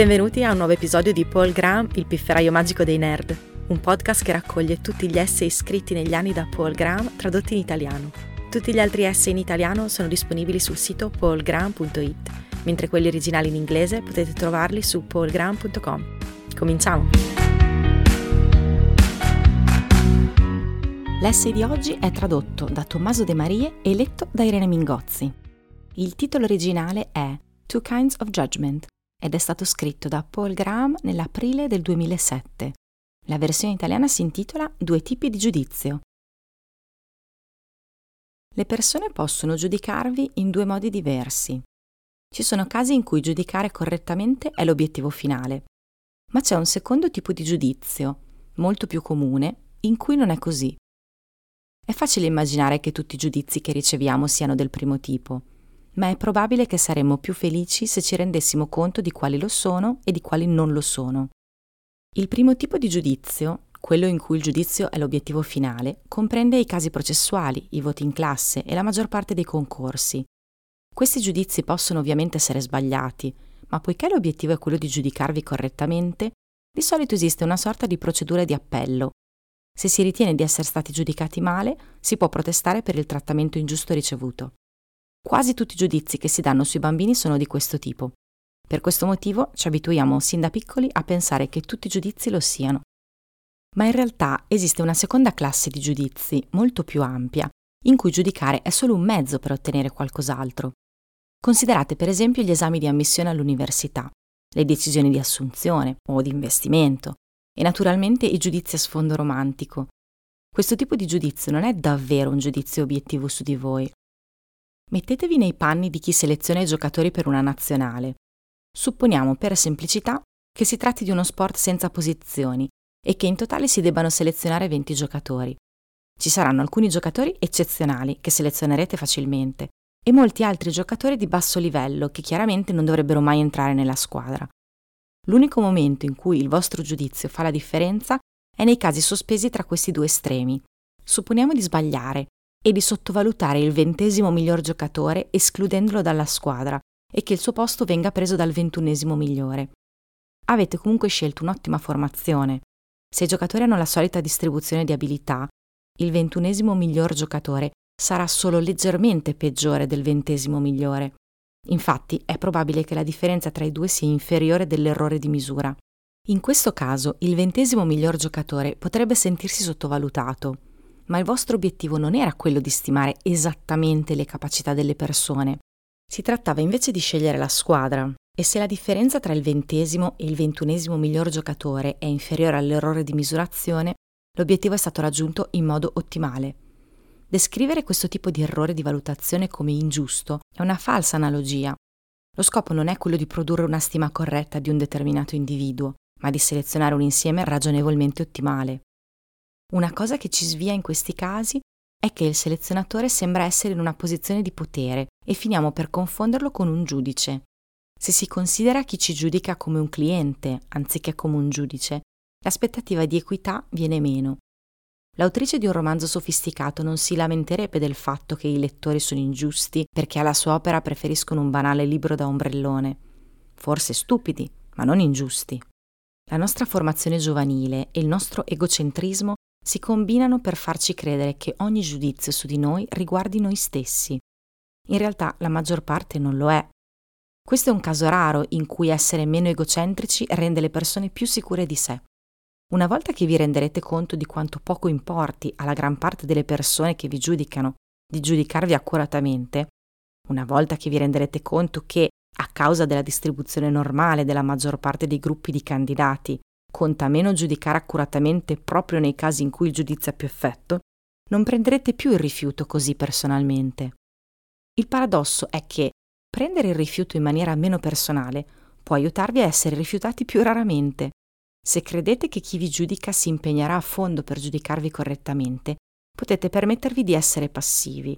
Benvenuti a un nuovo episodio di Paul Graham, il pifferaio magico dei nerd, un podcast che raccoglie tutti gli essay scritti negli anni da Paul Graham tradotti in italiano. Tutti gli altri essay in italiano sono disponibili sul sito paulgraham.it, mentre quelli originali in inglese potete trovarli su paulgraham.com. Cominciamo! L'essay di oggi è tradotto da Tommaso De Marie e letto da Irene Mingozzi. Il titolo originale è Two Kinds of Judgment ed è stato scritto da Paul Graham nell'aprile del 2007. La versione italiana si intitola Due tipi di giudizio. Le persone possono giudicarvi in due modi diversi. Ci sono casi in cui giudicare correttamente è l'obiettivo finale, ma c'è un secondo tipo di giudizio, molto più comune, in cui non è così. È facile immaginare che tutti i giudizi che riceviamo siano del primo tipo, ma è probabile che saremmo più felici se ci rendessimo conto di quali lo sono e di quali non lo sono. Il primo tipo di giudizio, quello in cui il giudizio è l'obiettivo finale, comprende i casi processuali, i voti in classe e la maggior parte dei concorsi. Questi giudizi possono ovviamente essere sbagliati, ma poiché l'obiettivo è quello di giudicarvi correttamente, di solito esiste una sorta di procedura di appello. Se si ritiene di essere stati giudicati male, si può protestare per il trattamento ingiusto ricevuto. Quasi tutti i giudizi che si danno sui bambini sono di questo tipo. Per questo motivo ci abituiamo sin da piccoli a pensare che tutti i giudizi lo siano. Ma in realtà esiste una seconda classe di giudizi, molto più ampia, in cui giudicare è solo un mezzo per ottenere qualcos'altro. Considerate per esempio gli esami di ammissione all'università, le decisioni di assunzione o di investimento e naturalmente i giudizi a sfondo romantico. Questo tipo di giudizio non è davvero un giudizio obiettivo su di voi, Mettetevi nei panni di chi seleziona i giocatori per una nazionale. Supponiamo per semplicità che si tratti di uno sport senza posizioni e che in totale si debbano selezionare 20 giocatori. Ci saranno alcuni giocatori eccezionali che selezionerete facilmente e molti altri giocatori di basso livello che chiaramente non dovrebbero mai entrare nella squadra. L'unico momento in cui il vostro giudizio fa la differenza è nei casi sospesi tra questi due estremi. Supponiamo di sbagliare e di sottovalutare il ventesimo miglior giocatore escludendolo dalla squadra e che il suo posto venga preso dal ventunesimo migliore. Avete comunque scelto un'ottima formazione. Se i giocatori hanno la solita distribuzione di abilità, il ventunesimo miglior giocatore sarà solo leggermente peggiore del ventesimo migliore. Infatti è probabile che la differenza tra i due sia inferiore dell'errore di misura. In questo caso il ventesimo miglior giocatore potrebbe sentirsi sottovalutato ma il vostro obiettivo non era quello di stimare esattamente le capacità delle persone. Si trattava invece di scegliere la squadra e se la differenza tra il ventesimo e il ventunesimo miglior giocatore è inferiore all'errore di misurazione, l'obiettivo è stato raggiunto in modo ottimale. Descrivere questo tipo di errore di valutazione come ingiusto è una falsa analogia. Lo scopo non è quello di produrre una stima corretta di un determinato individuo, ma di selezionare un insieme ragionevolmente ottimale. Una cosa che ci svia in questi casi è che il selezionatore sembra essere in una posizione di potere e finiamo per confonderlo con un giudice. Se si considera chi ci giudica come un cliente anziché come un giudice, l'aspettativa di equità viene meno. L'autrice di un romanzo sofisticato non si lamenterebbe del fatto che i lettori sono ingiusti perché alla sua opera preferiscono un banale libro da ombrellone. Forse stupidi, ma non ingiusti. La nostra formazione giovanile e il nostro egocentrismo si combinano per farci credere che ogni giudizio su di noi riguardi noi stessi. In realtà la maggior parte non lo è. Questo è un caso raro in cui essere meno egocentrici rende le persone più sicure di sé. Una volta che vi renderete conto di quanto poco importi alla gran parte delle persone che vi giudicano di giudicarvi accuratamente, una volta che vi renderete conto che, a causa della distribuzione normale della maggior parte dei gruppi di candidati, conta meno giudicare accuratamente proprio nei casi in cui il giudizio ha più effetto, non prenderete più il rifiuto così personalmente. Il paradosso è che prendere il rifiuto in maniera meno personale può aiutarvi a essere rifiutati più raramente. Se credete che chi vi giudica si impegnerà a fondo per giudicarvi correttamente, potete permettervi di essere passivi.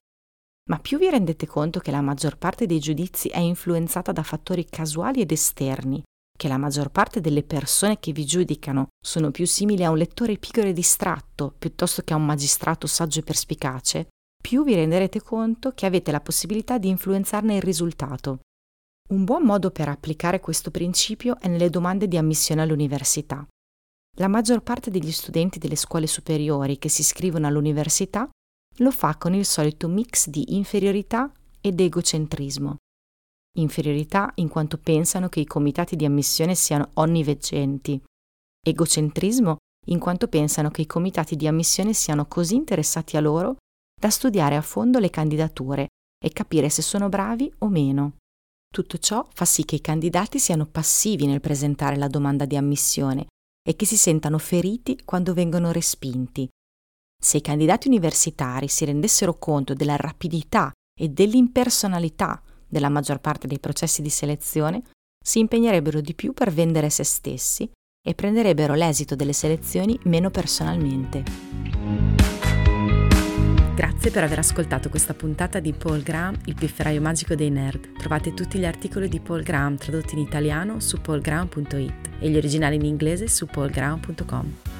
Ma più vi rendete conto che la maggior parte dei giudizi è influenzata da fattori casuali ed esterni, che la maggior parte delle persone che vi giudicano sono più simili a un lettore pigro e distratto piuttosto che a un magistrato saggio e perspicace, più vi renderete conto che avete la possibilità di influenzarne il risultato. Un buon modo per applicare questo principio è nelle domande di ammissione all'università. La maggior parte degli studenti delle scuole superiori che si iscrivono all'università lo fa con il solito mix di inferiorità ed egocentrismo. Inferiorità in quanto pensano che i comitati di ammissione siano onniveggenti. Egocentrismo in quanto pensano che i comitati di ammissione siano così interessati a loro da studiare a fondo le candidature e capire se sono bravi o meno. Tutto ciò fa sì che i candidati siano passivi nel presentare la domanda di ammissione e che si sentano feriti quando vengono respinti. Se i candidati universitari si rendessero conto della rapidità e dell'impersonalità della maggior parte dei processi di selezione, si impegnerebbero di più per vendere se stessi e prenderebbero l'esito delle selezioni meno personalmente. Grazie per aver ascoltato questa puntata di Paul Graham, il pifferaio magico dei nerd. Trovate tutti gli articoli di Paul Graham tradotti in italiano su paulgraham.it e gli originali in inglese su paulgraham.com.